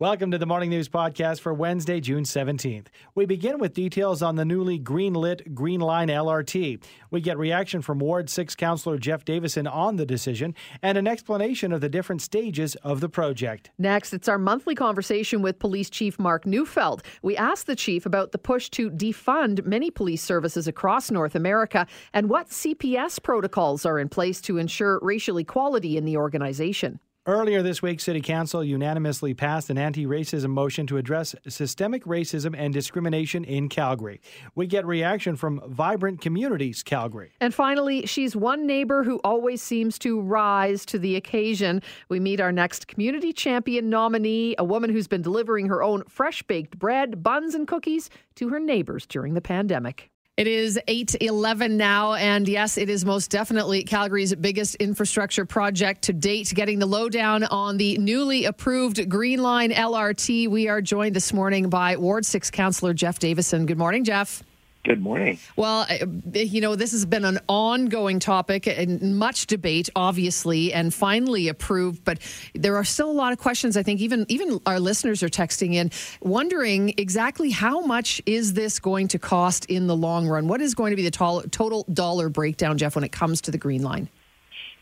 Welcome to the Morning News Podcast for Wednesday, June 17th. We begin with details on the newly green-lit Green Line LRT. We get reaction from Ward 6 Councillor Jeff Davison on the decision and an explanation of the different stages of the project. Next, it's our monthly conversation with Police Chief Mark Neufeld. We asked the chief about the push to defund many police services across North America and what CPS protocols are in place to ensure racial equality in the organization. Earlier this week, City Council unanimously passed an anti racism motion to address systemic racism and discrimination in Calgary. We get reaction from Vibrant Communities Calgary. And finally, she's one neighbor who always seems to rise to the occasion. We meet our next community champion nominee, a woman who's been delivering her own fresh baked bread, buns, and cookies to her neighbors during the pandemic. It is 8:11 now and yes, it is most definitely Calgary's biggest infrastructure project to date. Getting the lowdown on the newly approved Green Line LRT. We are joined this morning by Ward 6 Councillor Jeff Davison. Good morning, Jeff. Good morning. Well, uh, you know, this has been an ongoing topic and much debate, obviously, and finally approved. But there are still a lot of questions. I think even even our listeners are texting in, wondering exactly how much is this going to cost in the long run. What is going to be the total dollar breakdown, Jeff, when it comes to the Green Line?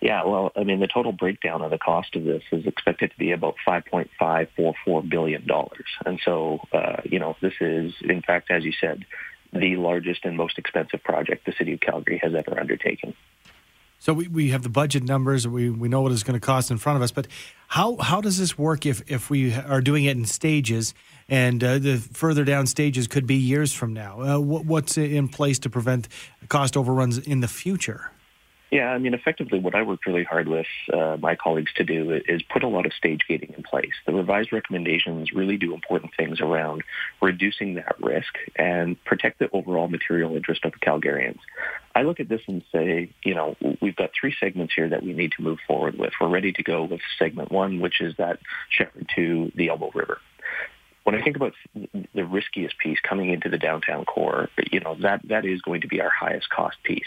Yeah, well, I mean, the total breakdown of the cost of this is expected to be about $5.544 billion. And so, uh, you know, this is, in fact, as you said, the largest and most expensive project the city of Calgary has ever undertaken. So we, we have the budget numbers, we, we know what it's going to cost in front of us, but how, how does this work if, if we are doing it in stages and uh, the further down stages could be years from now? Uh, what, what's in place to prevent cost overruns in the future? Yeah, I mean, effectively, what I worked really hard with uh, my colleagues to do is put a lot of stage gating in place. The revised recommendations really do important things around reducing that risk and protect the overall material interest of the Calgarians. I look at this and say, you know, we've got three segments here that we need to move forward with. We're ready to go with segment one, which is that Shepard to the Elbow River when I think about the riskiest piece coming into the downtown core, you know, that, that is going to be our highest cost piece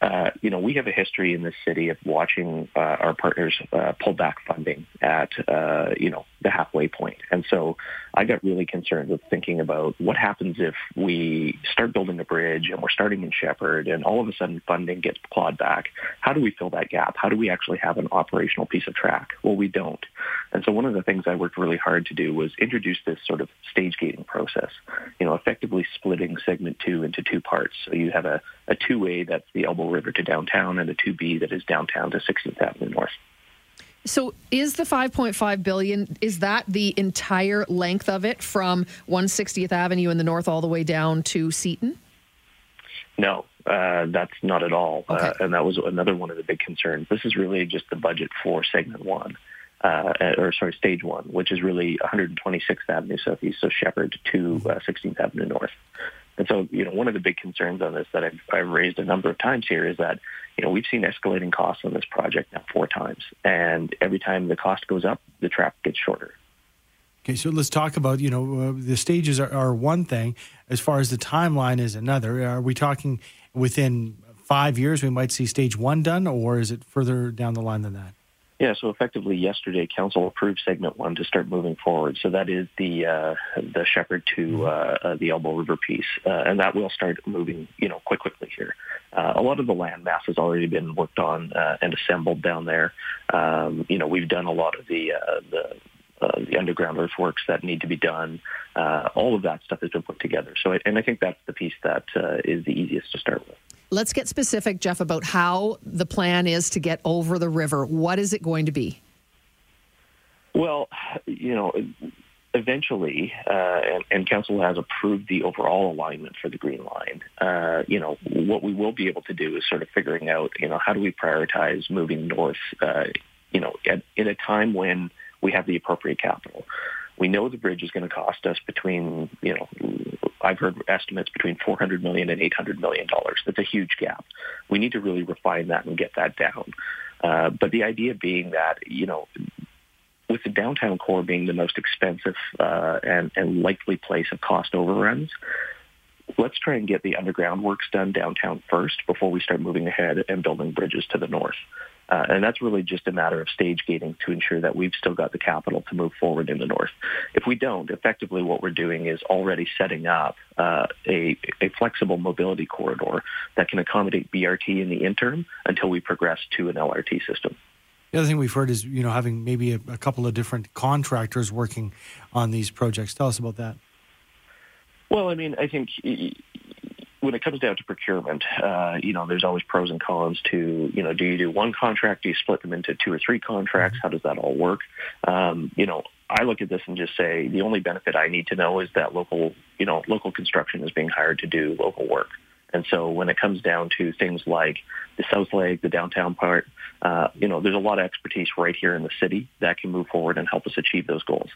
uh, you know, we have a history in this city of watching uh, our partners uh, pull back funding at, uh, you know, the halfway point. And so I got really concerned with thinking about what happens if we start building a bridge and we're starting in Shepard and all of a sudden funding gets clawed back. How do we fill that gap? How do we actually have an operational piece of track? Well, we don't. And so one of the things I worked really hard to do was introduce this sort of stage gating process, you know, effectively splitting segment two into two parts. So you have a, a two-way that's the Elbow River to downtown and a 2B that is downtown to 16th Avenue North. So is the 5.5 billion is that the entire length of it from 160th Avenue in the north all the way down to Seton? No, uh, that's not at all. Okay. Uh, and that was another one of the big concerns. This is really just the budget for segment one. Uh, or sorry, stage one, which is really 126th Avenue Southeast, so Shepard to uh, 16th Avenue North. And so, you know, one of the big concerns on this that I've, I've raised a number of times here is that, you know, we've seen escalating costs on this project now four times. And every time the cost goes up, the track gets shorter. Okay, so let's talk about, you know, uh, the stages are, are, one thing. As far as the timeline is another. Are we talking within five years we might see stage one done, or is it further down the line than that? Yeah, so effectively yesterday, council approved segment one to start moving forward. So that is the uh, the Shepard to mm-hmm. uh, uh, the Elbow River piece, uh, and that will start moving, you know, quite quickly here. Uh, a lot of the land mass has already been worked on uh, and assembled down there. Um, you know, we've done a lot of the the uh, the underground earthworks that need to be done. Uh, all of that stuff has been put together. So, and I think that's the piece that uh, is the easiest to start with. Let's get specific, Jeff, about how the plan is to get over the river. What is it going to be? Well, you know, eventually, uh, and, and, council has approved the overall alignment for the green line. Uh, you know, what we will be able to do is sort of figuring out, you know, how do we prioritize moving north, uh, you know, at, at a time when we have the appropriate capital. We know the bridge is going to cost us between, you know, I've heard estimates between 400 million and 800 million dollars. That's a huge gap. We need to really refine that and get that down. Uh, but the idea being that, you know, with the downtown core being the most expensive uh, and, and likely place of cost overruns, let's try and get the underground works done downtown first before we start moving ahead and building bridges to the north. Uh, and that's really just a matter of stage gating to ensure that we've still got the capital to move forward in the north. If we don't, effectively what we're doing is already setting up uh, a, a flexible mobility corridor that can accommodate BRT in the interim until we progress to an LRT system. The other thing we've heard is, you know, having maybe a, a couple of different contractors working on these projects. Tell us about that. Well, I mean, I think when it comes down to procurement, uh, you know, there's always pros and cons to, you know, do you do one contract? Do you split them into two or three contracts? Mm-hmm. How does that all work? Um, you know, I look at this and just say the only benefit I need to know is that local, you know, local construction is being hired to do local work. And so when it comes down to things like the South Lake, the downtown part, uh, you know, there's a lot of expertise right here in the city that can move forward and help us achieve those goals.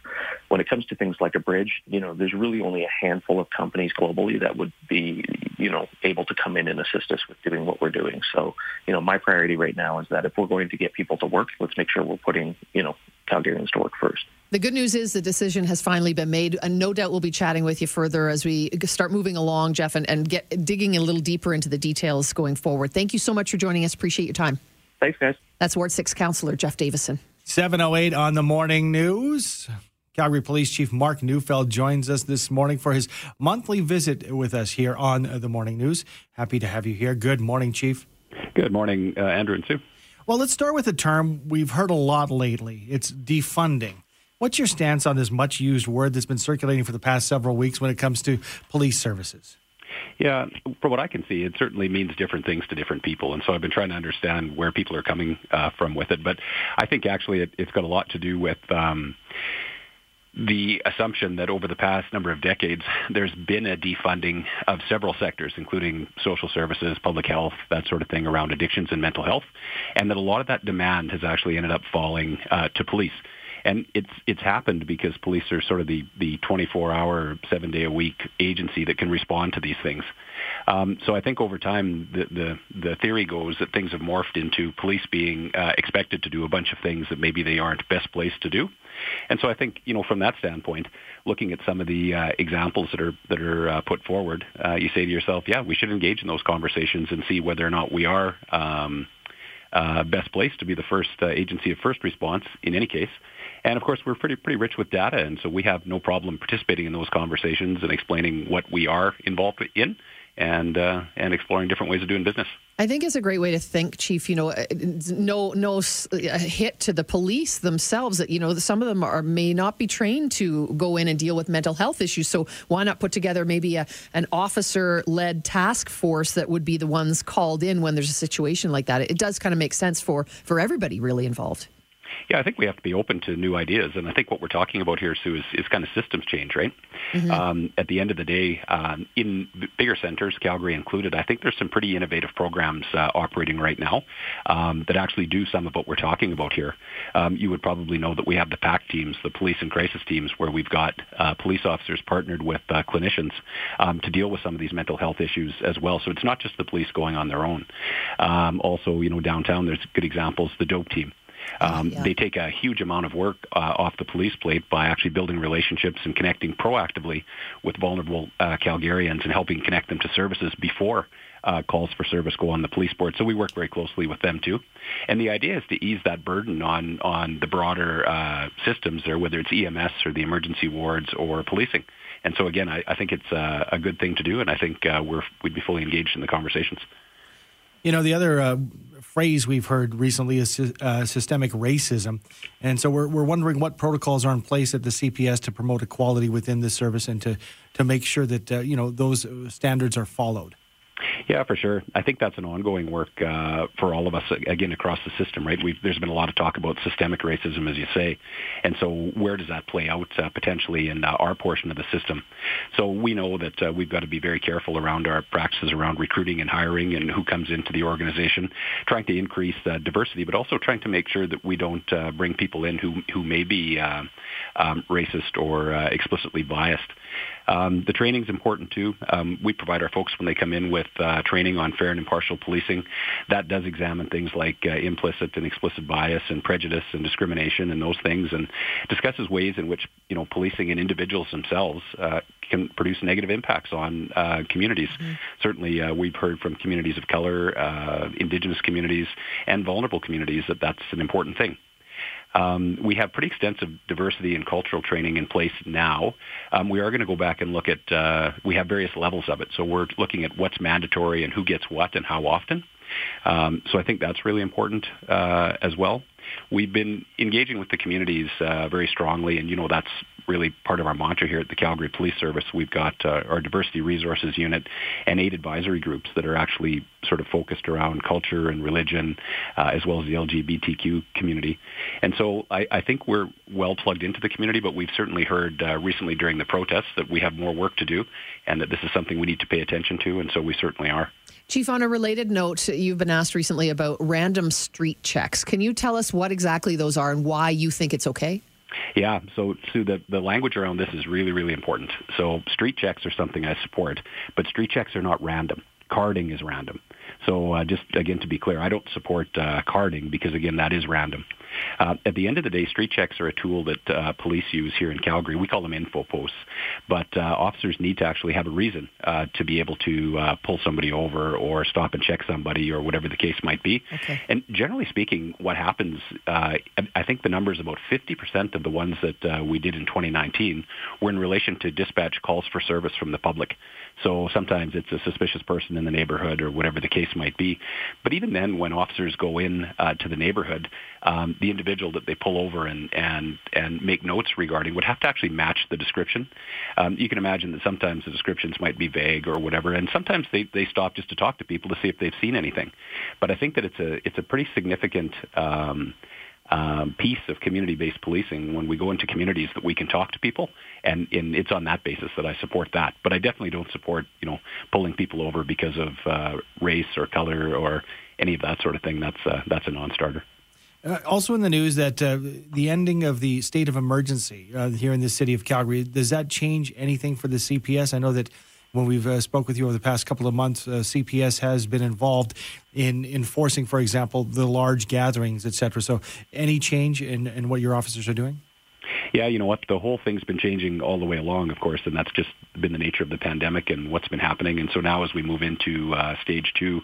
When it comes to things like a bridge, you know, there's really only a handful of companies globally that would be, you know, able to come in and assist us with doing what we're doing. So, you know, my priority right now is that if we're going to get people to work, let's make sure we're putting, you know, Calgarians to work first. The good news is the decision has finally been made, and no doubt we'll be chatting with you further as we start moving along, Jeff, and, and get digging a little deeper into the details going forward. Thank you so much for joining us. Appreciate your time. Thanks, guys. That's Ward 6 Councillor Jeff Davison. 708 on the morning news. Calgary Police Chief Mark Neufeld joins us this morning for his monthly visit with us here on the morning news. Happy to have you here. Good morning, Chief. Good morning, uh, Andrew and Sue. Well, let's start with a term we've heard a lot lately. It's defunding. What's your stance on this much used word that's been circulating for the past several weeks when it comes to police services? Yeah, from what I can see, it certainly means different things to different people, and so I've been trying to understand where people are coming uh, from with it. But I think actually it, has got a lot to do with um, the assumption that over the past number of decades, there's been a defunding of several sectors, including social services, public health, that sort of thing around addictions and mental health, and that a lot of that demand has actually ended up falling uh, to police. And it's it's happened because police are sort of the the 24 hour, seven day a week agency that can respond to these things. Um, so I think over time, the, the, the theory goes that things have morphed into police being uh, expected to do a bunch of things that maybe they aren't best placed to do. And so I think, you know, from that standpoint, looking at some of the uh, examples that are that are uh, put forward, uh, you say to yourself, yeah, we should engage in those conversations and see whether or not we are um, uh, best place to be the first uh, agency of first response in any case. And of course, we're pretty pretty rich with data, and so we have no problem participating in those conversations and explaining what we are involved in and uh, and exploring different ways of doing business. I think it's a great way to think, Chief. You know, uh, no no hit to the police themselves. That you know, some of them are may not be trained to go in and deal with mental health issues. So why not put together maybe a an officer led task force that would be the ones called in when there's a situation like that? It does kind of make sense for for everybody really involved. Yeah, I think we have to be open to new ideas, and I think what we're talking about here, Sue, is, is kind of systems change, right? Mm-hmm. Um, at the end of the day, um, in bigger centers, Calgary included, I think there's some pretty innovative programs uh, operating right now um, that actually do some of what we're talking about here. Um, you would probably know that we have the PACT teams, the police and crisis teams, where we've got uh, police officers partnered with uh, clinicians um, to deal with some of these mental health issues as well. So it's not just the police going on their own. Um, also, you know, downtown, there's good examples. The DOAP team um, yeah. They take a huge amount of work uh, off the police plate by actually building relationships and connecting proactively with vulnerable uh, Calgarians and helping connect them to services before uh, calls for service go on the police board. So we work very closely with them too. And the idea is to ease that burden on on the broader uh, systems there, whether it's EMS or the emergency wards or policing. And so again, I, I think it's uh, a good thing to do, and I think uh, we're we'd be fully engaged in the conversations. You know, the other uh, phrase we've heard recently is uh, systemic racism. And so we're, we're wondering what protocols are in place at the CPS to promote equality within the service and to, to make sure that, uh, you know, those standards are followed. Yeah, for sure. I think that's an ongoing work uh, for all of us, again, across the system, right? We've, there's been a lot of talk about systemic racism, as you say. And so where does that play out uh, potentially in uh, our portion of the system? So we know that uh, we've got to be very careful around our practices around recruiting and hiring and who comes into the organization, trying to increase uh, diversity, but also trying to make sure that we don't uh, bring people in who, who may be um, racist or explicitly biased. Um, the training is important too. Um, we provide our folks when they come in with uh, training on fair and impartial policing. That does examine things like uh, implicit and explicit bias and prejudice and discrimination and those things, and discusses ways in which you know policing and individuals themselves uh, can produce negative impacts on uh, communities. Mm-hmm. Certainly, uh, we've heard from communities of color, uh, indigenous communities, and vulnerable communities that that's an important thing. Um, we have pretty extensive diversity and cultural training in place now. Um, we are going to go back and look at, uh, we have various levels of it. So we're looking at what's mandatory and who gets what and how often. Um, so I think that's really important uh, as well. We've been engaging with the communities uh, very strongly, and you know that's really part of our mantra here at the Calgary Police Service. We've got uh, our diversity resources unit and eight advisory groups that are actually sort of focused around culture and religion, uh, as well as the LGBTQ community. And so I, I, think we're well plugged into the community, but we've certainly heard uh, recently during the protests that we have more work to do, and that this is something we need to pay attention to, and so we certainly are. Chief, on a related note, you've been asked recently about random street checks. Can you tell us what exactly those are and why you think it's okay? Yeah, so Sue, the, the language around this is really, really important. So street checks are something I support, but street checks are not random. Carding is random. So uh, just again to be clear, I don't support uh, carding because again that is random. Uh, at the end of the day, street checks are a tool that uh, police use here in Calgary. We call them info posts, but uh, officers need to actually have a reason uh, to be able to uh, pull somebody over or stop and check somebody or whatever the case might be. Okay. And generally speaking, what happens, uh, I think the number is about 50% of the ones that we did in 2019 were in relation to dispatch calls for service from the public. So sometimes it's a suspicious person in the neighborhood or whatever the case might be. But even then, when officers go in uh, to the neighborhood, um, the individual that they pull over and, and, and make notes regarding would have to actually match the description. Um, you can imagine that sometimes the descriptions might be vague or whatever, and sometimes they, they stop just to talk to people to see if they've seen anything. But I think that it's a, it's a pretty significant um, um, piece of community-based policing when we go into communities that we can talk to people, and, and, it's on that basis that I support that. But I definitely don't support you know pulling people over because of uh, race or color or any of that sort of thing. That's uh, that's a non-starter. Uh, also in the news that uh, the ending of the state of emergency uh, here in the city of Calgary does that change anything for the CPS? I know that when we've uh, spoke with you over the past couple of months, uh, CPS has been involved in enforcing, for example, the large gatherings, et cetera. So, any change in, in what your officers are doing? Yeah, you know what? The whole thing's been changing all the way along, of course, and that's just been the nature of the pandemic and what's been happening. And so now, as we move into uh, stage two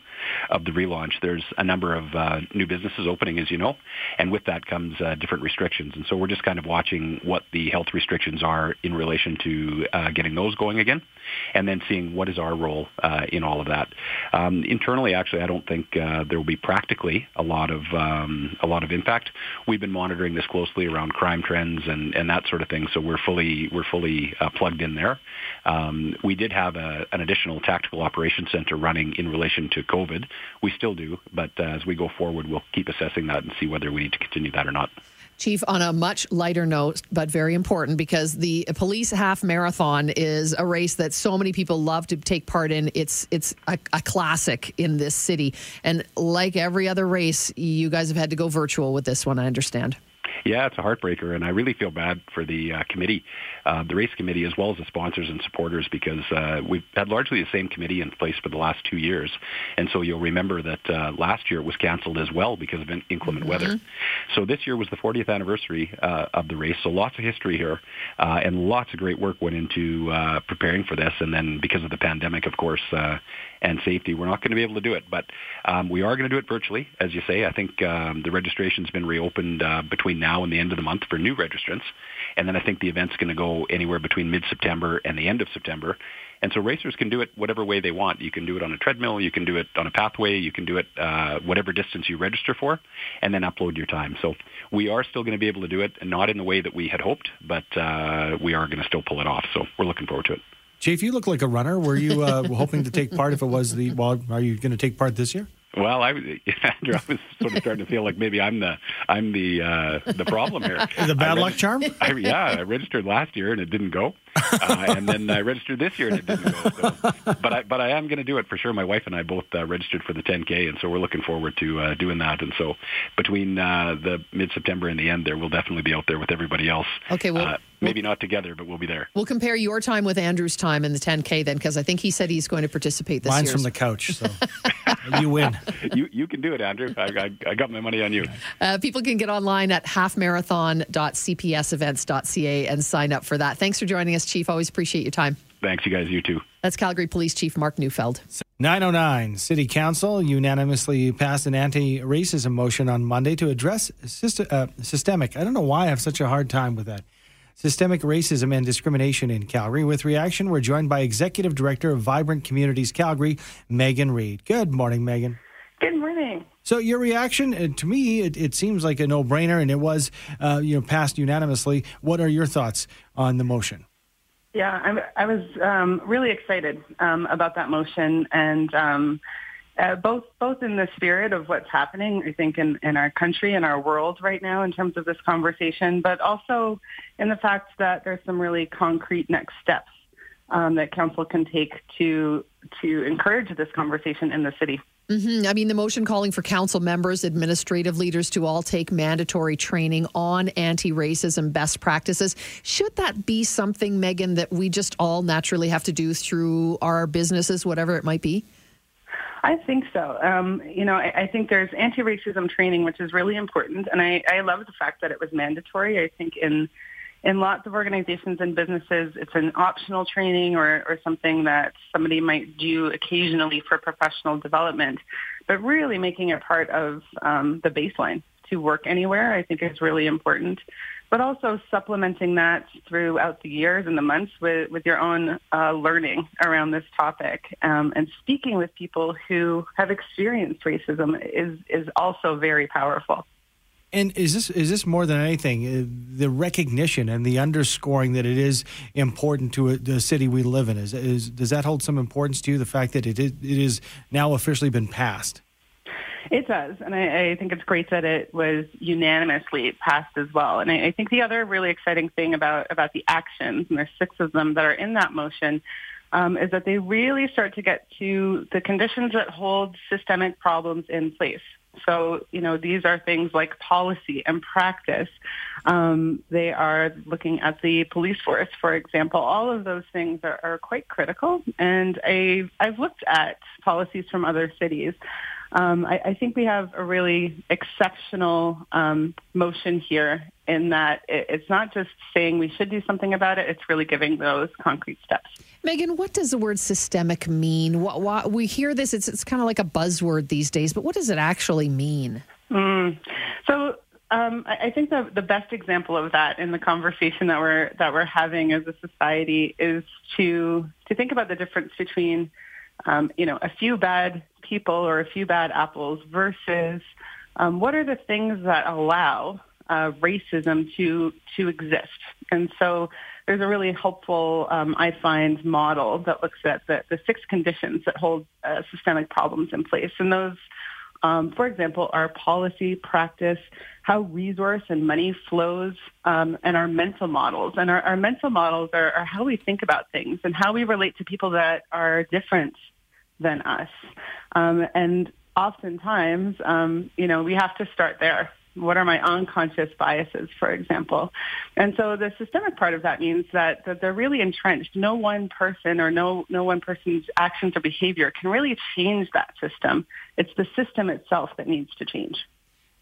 of the relaunch, there's a number of uh, new businesses opening, as you know, and with that comes uh, different restrictions. And so we're just kind of watching what the health restrictions are in relation to uh, getting those going again, and then seeing what is our role uh, in all of that. Um, internally, actually, I don't think uh, there will be practically a lot of um, a lot of impact. We've been monitoring this closely around crime trends and and that sort of thing. So we're fully we're fully uh, plugged in there. Um, we did have a, an additional tactical operations center running in relation to COVID. We still do, but uh, as we go forward, we'll keep assessing that and see whether we need to continue that or not. Chief, on a much lighter note, but very important because the police half marathon is a race that so many people love to take part in. It's it's a, a, classic in this city, and like every other race, you guys have had to go virtual with this one. I understand. Yeah, it's a heartbreaker, and I really feel bad for the uh, committee, uh, the race committee, as well as the sponsors and supporters, because uh, we've had largely the same committee in place for the last two years. And so you'll remember that uh, last year it was canceled as well because of inclement mm-hmm. weather. So this year was the 40th anniversary uh, of the race, so lots of history here, uh, and lots of great work went into uh, preparing for this. And then because of the pandemic, of course, uh, and safety, we're not going to be able to do it. But um, we are going to do it virtually, as you say. I think um, the registration's been reopened uh, between now now and the end of the month for new registrants. And then I think the event's going to go anywhere between mid-September and the end of September. And so racers can do it whatever way they want. You can do it on a treadmill, you can do it on a pathway, you can do it uh, whatever distance you register for, and then upload your time. So we are still going to be able to do it, not in the way that we had hoped, but uh, we are going to still pull it off. So we're looking forward to it. Chief, you look like a runner. Were you uh, hoping to take part if it was the? Well, are you going to take part this year? Well, I, Andrew, I was sort of starting to feel like maybe I'm the I'm the uh, the problem here. the bad luck charm. I, yeah, I registered last year and it didn't go, uh, and then I registered this year and it didn't go. So, but I but I am going to do it for sure. My wife and I both uh, registered for the 10k, and so we're looking forward to uh, doing that. And so between uh, the mid September and the end, there we'll definitely be out there with everybody else. Okay, well. Uh, maybe not together, but we'll be there. We'll compare your time with Andrew's time in the 10K then, because I think he said he's going to participate this year. Mine's year. from the couch, so you win. You you can do it, Andrew. I, I, I got my money on you. Uh, people can get online at halfmarathon.cpsevents.ca and sign up for that. Thanks for joining us, Chief. Always appreciate your time. Thanks, you guys. You too. That's Calgary Police Chief Mark Neufeld. 909 City Council unanimously passed an anti racism motion on Monday to address syst- uh, systemic. I don't know why I have such a hard time with that. Systemic racism and discrimination in Calgary. With reaction, we're joined by Executive Director of Vibrant Communities Calgary, Meaghon Reid. Good morning, Meaghon. Good morning. So your reaction uh, to me, it, it seems like a no-brainer, and it was, uh, you know, passed unanimously. What are your thoughts on the motion? Yeah, I'm, I was um, really excited um, about that motion, and um, uh, both both in the spirit of what's happening, I think, in, in our country and our world right now in terms of this conversation, but also in the fact that there's some really concrete next steps um, that council can take to to encourage this conversation in the city. Mm-hmm. I mean, the motion calling for council members, administrative leaders to all take mandatory training on anti racism best practices. Should that be something, Meaghon, that we just all naturally have to do through our businesses, whatever it might be? I think so. Um, you know, I, I think there's anti-racism training, which is really important, and I, I love the fact that it was mandatory. I think in in lots of organizations and businesses, it's an optional training or, or something that somebody might do occasionally for professional development. But really making it part of um, the baseline to work anywhere, I think is really important. But also supplementing that throughout the years and the months with, with your own uh, learning around this topic um, and speaking with people who have experienced racism is, is also very powerful. And is this is this more than anything uh, the recognition and the underscoring that it is important to a, the city we live in? Is, is does that hold some importance to you? The fact that it is, it is now officially been passed. It does, and I, I think it's great that it was unanimously passed as well. And I, I think the other really exciting thing about about the actions, and there's six of them that are in that motion, um, is that they really start to get to the conditions that hold systemic problems in place. So, you know, these are things like policy and practice. Um, they are looking at the police force, for example. All of those things are, are quite critical. And I, I've looked at policies from other cities. Um, I, I, think we have a really exceptional um, motion here in that it, it's not just saying we should do something about it, it's really giving those concrete steps. Meaghon, what does the word systemic mean? What, what, we hear this, it's, it's kind of like a buzzword these days, but what does it actually mean? Mm. So um, I, think the, the best example of that in the conversation that we're that we're having as a society is to to think about the difference between um, you know a few bad people or a few bad apples versus um, what are the things that allow uh, racism to to exist. And so there's a really helpful, um, I find, model that looks at the, the six conditions that hold uh, systemic problems in place. And those, um, for example, are policy, practice, how resource and money flows, um, and our mental models. And our, our mental models are, are how we think about things and how we relate to people that are different than us. Um, and oftentimes, um, you know, we have to start there. What are my unconscious biases, for example? And so the systemic part of that means that, that they're really entrenched. No one person or no, no one person's actions or behavior can really change that system. It's the system itself that needs to change.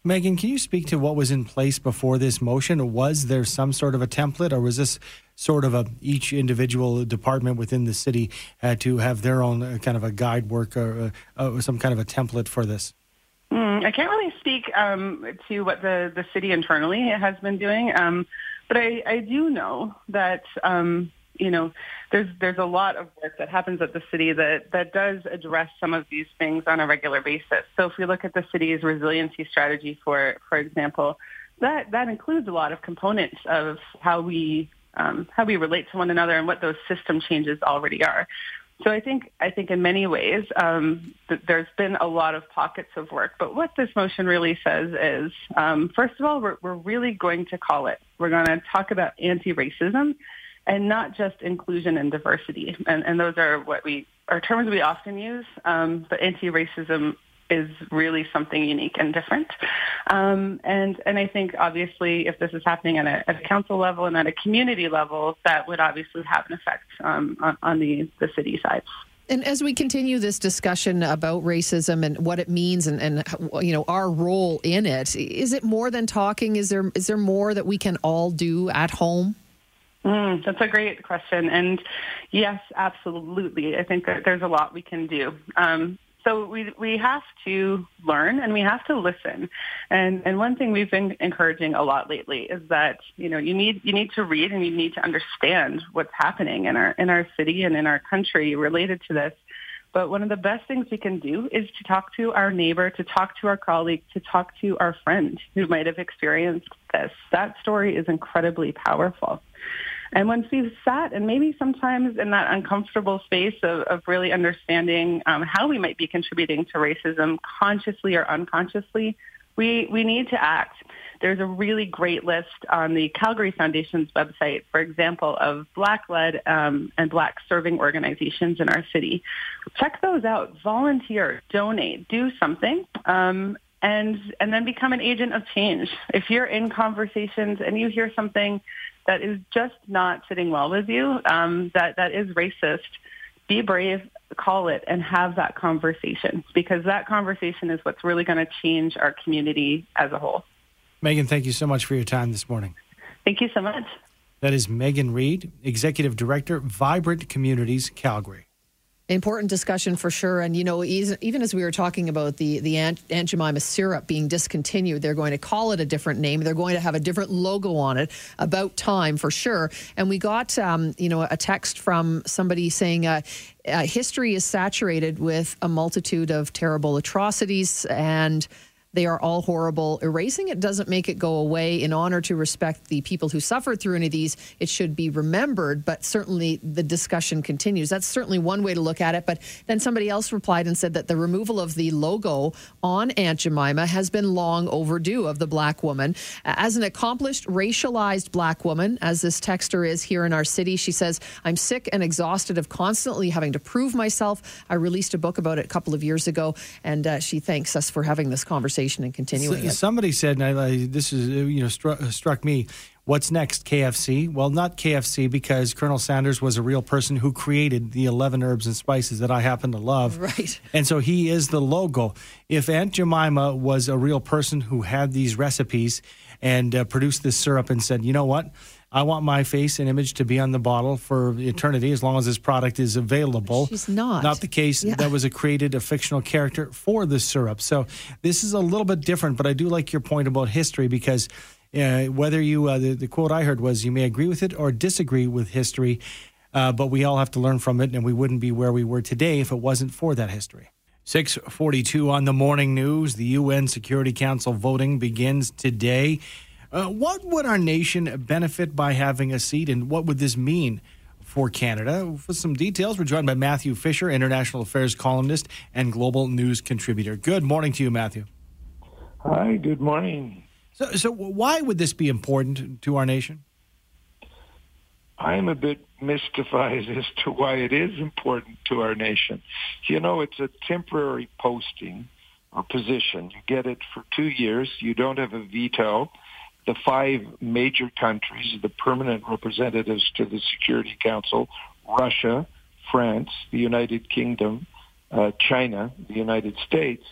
Meaghon, can you speak to what was in place before this motion? Was there some sort of a template, or was this sort of a each individual department within the city had to have their own uh, kind of a guide work or uh, uh, some kind of a template for this? Mm, I can't really speak um, to what the, the city internally has been doing, um, but I, I do know that um, you know there's there's a lot of work that happens at the city that that does address some of these things on a regular basis. So if we look at the city's resiliency strategy, for for example, that that includes a lot of components of how we um, how we relate to one another and what those system changes already are. So I think I think in many ways um, th- there's been a lot of pockets of work. But what this motion really says is, um, first of all, we're, we're really going to call it. We're going to talk about anti-racism and not just inclusion and diversity. And, and those are what we are terms we often use. Um, but anti-racism is really something unique and different. Um, and and I think obviously if this is happening at a, at a, council level and at a community level, that would obviously have an effect um, on, on the, the city side. And as we continue this discussion about racism and what it means and, and you know our role in it, is it more than talking? Is there is there more that we can all do at home? Mm, that's a great question, and yes, absolutely. I think that there's a lot we can do. Um, so we we have to learn and we have to listen. And and one thing we've been encouraging a lot lately is that you know you need you need to read and you need to understand what's happening in our in our city and in our country related to this. But one of the best things we can do is to talk to our neighbor, to talk to our colleague, to talk to our friend who might have experienced this. That story is incredibly powerful. And once we've sat and maybe sometimes in that uncomfortable space of, of really understanding um, how we might be contributing to racism consciously or unconsciously, we, we need to act. There's a really great list on the Calgary Foundation's website, for example, of Black-led um, and Black-serving organizations in our city. Check those out. Volunteer, donate, do something. Um, and and then become an agent of change. If you're in conversations and you hear something that is just not sitting well with you, um, that, that is racist, be brave, call it, and have that conversation because that conversation is what's really going to change our community as a whole. Meaghon, thank you so much for your time this morning. Thank you so much. That is Meaghon Reid, Executive Director, Vibrant Communities, Calgary. Important discussion for sure. And, you know, even as we were talking about the, the Aunt, Jemima syrup being discontinued, they're going to call it a different name. They're going to have a different logo on it. About time for sure. And we got, um, you know, a text from somebody saying, uh, uh, history is saturated with a multitude of terrible atrocities and they are all horrible. Erasing it doesn't make it go away. In honor to respect the people who suffered through any of these, it should be remembered, but certainly the discussion continues. That's certainly one way to look at it. But then somebody else replied and said that the removal of the logo on Aunt Jemima has been long overdue of the black woman. As an accomplished, racialized black woman, as this texter is here in our city, she says, I'm sick and exhausted of constantly having to prove myself. I released a book about it a couple of years ago, and uh, she thanks us for having this conversation conversation and continuing S- Somebody said, and I, this is uh, you know struck, uh, struck me. What's next? KFC? Well, not KFC because Colonel Sanders was a real person who created the 11 herbs and spices that I happen to love. Right. And so he is the logo. If Aunt Jemima was a real person who had these recipes and uh, produced this syrup and said, you know what? I want my face and image to be on the bottle for eternity as long as this product is available. She's not. Not the case. Yeah. That was a created a fictional character for the syrup. So this is a little bit different, but I do like your point about history because uh, whether you, uh, the, the, quote I heard was, you may agree with it or disagree with history, uh, but we all have to learn from it, and we wouldn't be where we were today if it wasn't for that history. 642 on the morning news. The UN Security Council voting begins today. Uh, what would our nation benefit by having a seat, and what would this mean for Canada? For some details, we're joined by Matthew Fisher, international affairs columnist and global news contributor. Good morning to you, Matthew. Hi, good morning. So, so why would this be important to our nation? I'm a bit mystified as to why it is important to our nation. You know, it's a temporary posting or position. You get it for two years. You don't have a veto the five major countries, the permanent representatives to the Security Council, Russia, France, the United Kingdom, uh, China, the United States,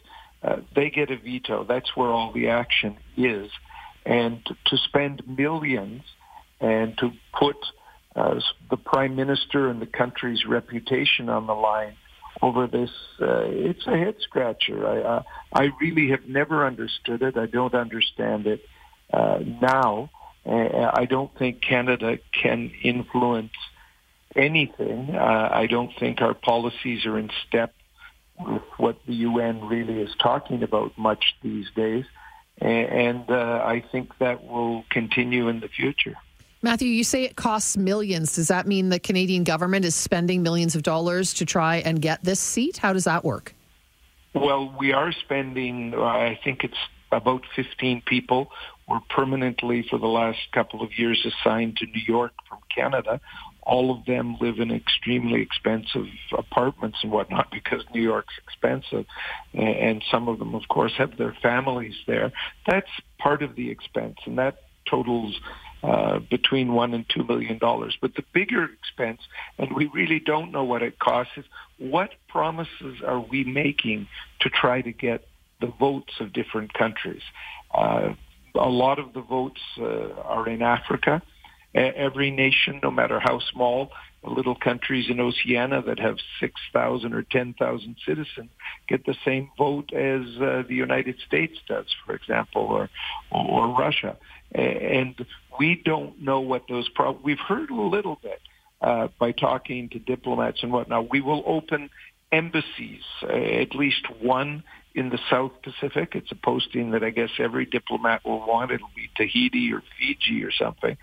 uh, they get a veto. That's where all the action is. And to spend millions and to put uh, the prime minister and the country's reputation on the line over this, uh, it's a head scratcher. I, uh, I really have never understood it. I don't understand it uh, now. I don't think Canada can influence anything. Uh, I don't think our policies are in step with what the UN really is talking about much these days. And uh, I think that will continue in the future. Matthew, you say it costs millions. Does that mean the Canadian government is spending millions of dollars to try and get this seat? How does that work? Well, we are spending, uh, I think it's about 15 people were permanently for the last couple of years assigned to New York from Canada. All of them live in extremely expensive apartments and whatnot because New York's expensive. And some of them, of course, have their families there. That's part of the expense, and that totals uh, between one and two million dollars. But the bigger expense, and we really don't know what it costs, is what promises are we making to try to get the votes of different countries? Uh, a lot of the votes uh, are in Africa. Every nation, no matter how small, little countries in Oceania that have 6,000 or 10,000 citizens get the same vote as uh, the United States does, for example, or, or Russia. And we don't know what those problems, we've heard a little bit uh, by talking to diplomats and whatnot. We will open embassies, uh, at least one in the South Pacific. It's a posting that I guess every diplomat will want. It'll be Tahiti or Fiji or something.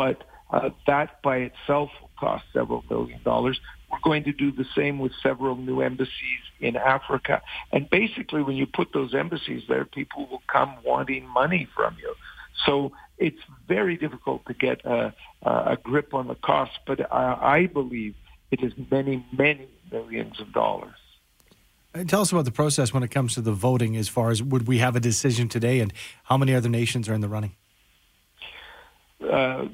But uh, that by itself will cost several billion dollars. We're going to do the same with several new embassies in Africa. And basically, when you put those embassies there, people will come wanting money from you. So it's very difficult to get a, a grip on the cost, but I, I believe it is many, many millions of dollars. And tell us about the process when it comes to the voting as far as would we have a decision today and how many other nations are in the running? Uh,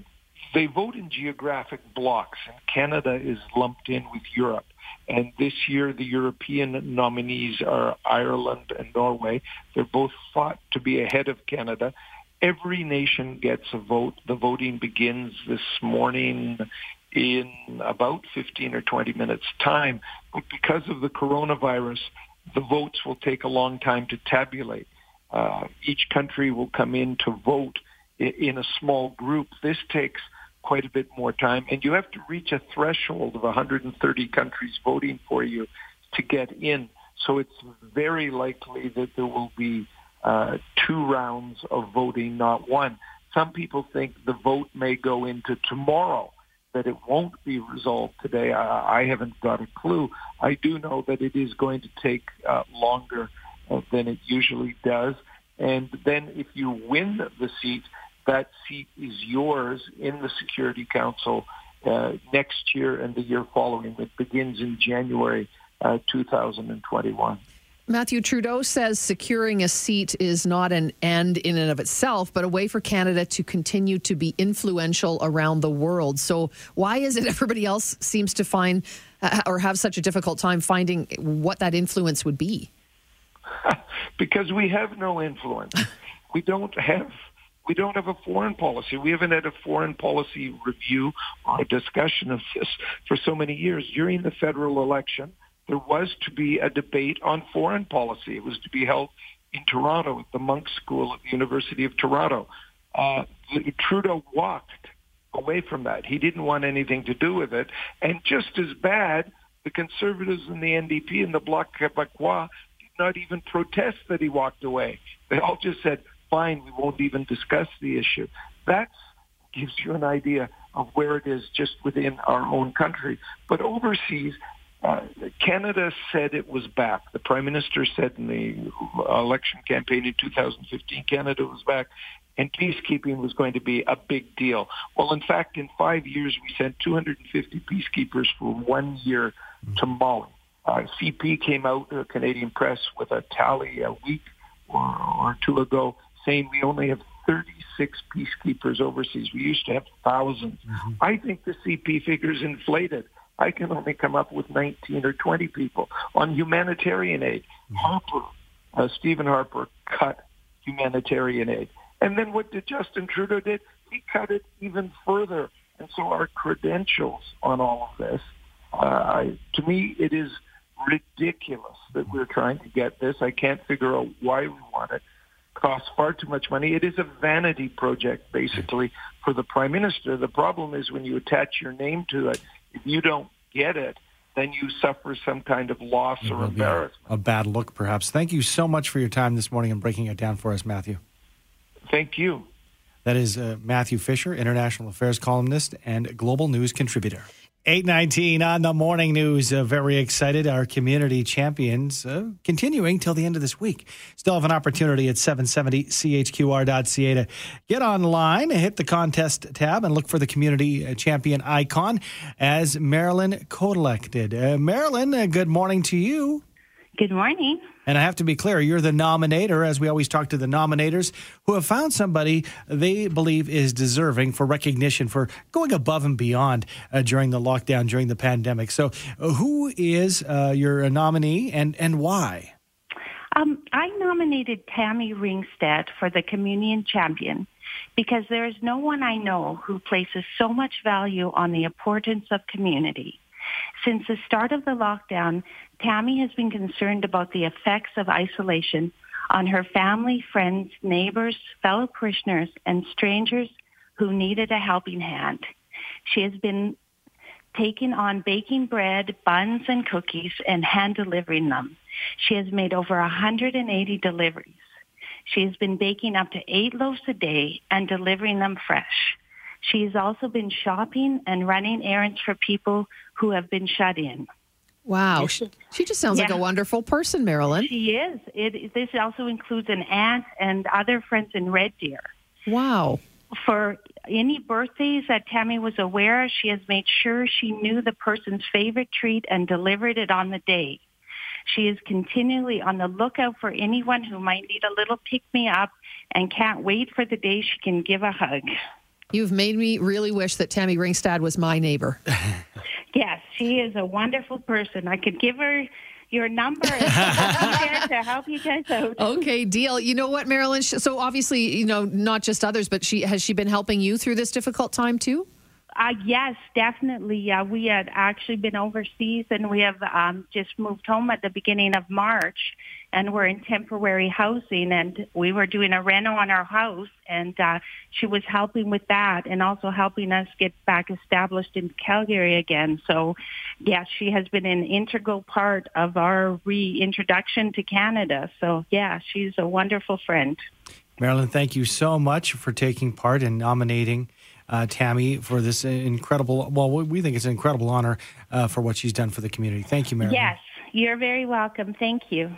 they vote in geographic blocks, and Canada is lumped in with Europe. And this year, the European nominees are Ireland and Norway. They're both thought to be ahead of Canada. Every nation gets a vote. The voting begins this morning in about 15 or 20 minutes time. But because of the coronavirus, the votes will take a long time to tabulate. Uh, each country will come in to vote in a small group. This takes quite a bit more time, and you have to reach a threshold of 130 countries voting for you to get in. So it's very likely that there will be uh, two rounds of voting, not one. Some people think the vote may go into tomorrow, that it won't be resolved today. I, I haven't got a clue. I do know that it is going to take uh, longer uh, than it usually does. And then if you win the seat, that seat is yours in the Security Council uh, next year and the year following. It begins in January uh, 2021. Matthew Trudeau says securing a seat is not an end in and of itself, but a way for Canada to continue to be influential around the world. So, why is it everybody else seems to find uh, or have such a difficult time finding what that influence would be? because we have no influence. we don't have we don't have a foreign policy. We haven't had a foreign policy review or discussion of this for so many years. During the federal election, there was to be a debate on foreign policy. It was to be held in Toronto at the Munk School at the University of Toronto. Uh, Trudeau walked away from that. He didn't want anything to do with it. And just as bad, the Conservatives and the NDP and the Bloc Québécois did not even protest that he walked away. They all just said, fine, we won't even discuss the issue. That gives you an idea of where it is just within our own country. But overseas, uh, Canada said it was back. The Prime Minister said in the election campaign in 2015, Canada was back and peacekeeping was going to be a big deal. Well, in fact, in five years, we sent 250 peacekeepers for one year to Mali. Uh, CP came out, the Canadian press, with a tally a week or, or two ago saying we only have 36 peacekeepers overseas. We used to have 1000s mm-hmm. I think the CP figure's inflated. I can only come up with 19 or 20 people. On humanitarian aid, mm-hmm. Harper, uh, Stephen Harper cut humanitarian aid. And then what did Justin Trudeau did? He cut it even further. And so our credentials on all of this, uh, to me, it is ridiculous that we're trying to get this. I can't figure out why we want it costs far too much money. It is a vanity project, basically, for the prime minister. The problem is when you attach your name to it, if you don't get it, then you suffer some kind of loss or embarrassment. A bad look, perhaps. Thank you so much for your time this morning and breaking it down for us, Matthew. Thank you. That is uh, Matthew Fisher, international affairs columnist and global news contributor. 819 on the morning news. Uh, very excited. Our community champions uh, continuing till the end of this week. Still have an opportunity at 770chqr.ca to get online, hit the contest tab, and look for the community uh, champion icon as Marilyn Kodalek did. Uh, Marilyn, uh, good morning to you. Good morning. And I have to be clear, you're the nominator, as we always talk to the nominators who have found somebody they believe is deserving for recognition for going above and beyond uh, during the lockdown, during the pandemic. So, uh, who is uh, your nominee and, and why? Um, I nominated Tammy Ringstad for the Communion Champion because there is no one I know who places so much value on the importance of community. Since the start of the lockdown, Tammy has been concerned about the effects of isolation on her family, friends, neighbors, fellow parishioners, and strangers who needed a helping hand. She has been taking on baking bread, buns, and cookies and hand delivering them. She has made over 180 deliveries. She has been baking up to eight loaves a day and delivering them fresh. She's also been shopping and running errands for people who have been shut in. Wow. She, she just sounds yeah. like a wonderful person, Marilyn. She is. It, this also includes an aunt and other friends in Red Deer. Wow. For any birthdays that Tammy was aware of, she has made sure she knew the person's favorite treat and delivered it on the day. She is continually on the lookout for anyone who might need a little pick-me-up and can't wait for the day she can give a hug. You've made me really wish that Tammy Ringstad was my neighbor. yes, she is a wonderful person. I could give her your number to help you guys out. Okay, deal. You know what, Marilyn? So obviously, you know, not just others, but she has she been helping you through this difficult time too? Uh, yes, definitely. Yeah, we had actually been overseas, and we have um, just moved home at the beginning of March, and we're in temporary housing. And we were doing a reno on our house, and uh, she was helping with that, and also helping us get back established in Calgary again. So, yeah, she has been an integral part of our reintroduction to Canada. So, yeah, she's a wonderful friend. Marilyn, thank you so much for taking part in nominating uh, Tammy for this incredible. Well, we think it's an incredible honor uh, for what she's done for the community. Thank you, Marilyn. Yes, you're very welcome. Thank you.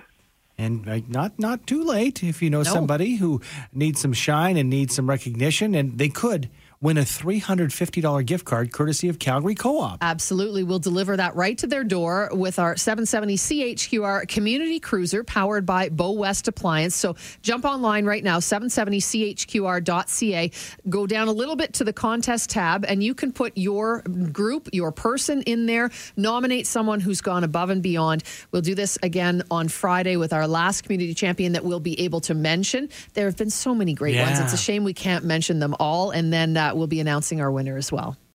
And not not too late if you know no. somebody who needs some shine and needs some recognition, and they could win a $350 gift card courtesy of Calgary Co op. Absolutely. We'll deliver that right to their door with our 770 CHQR Community Cruiser powered by Bow West Appliance. So jump online right now, 770chqr.ca. Go down a little bit to the contest tab, and you can put your group, your person in there, nominate someone who's gone above and beyond. We'll do this again on Friday with our last community champion that we'll be able to mention. There have been so many great yeah. ones. It's a shame we can't mention them all. And then uh, we'll be announcing our winner as well.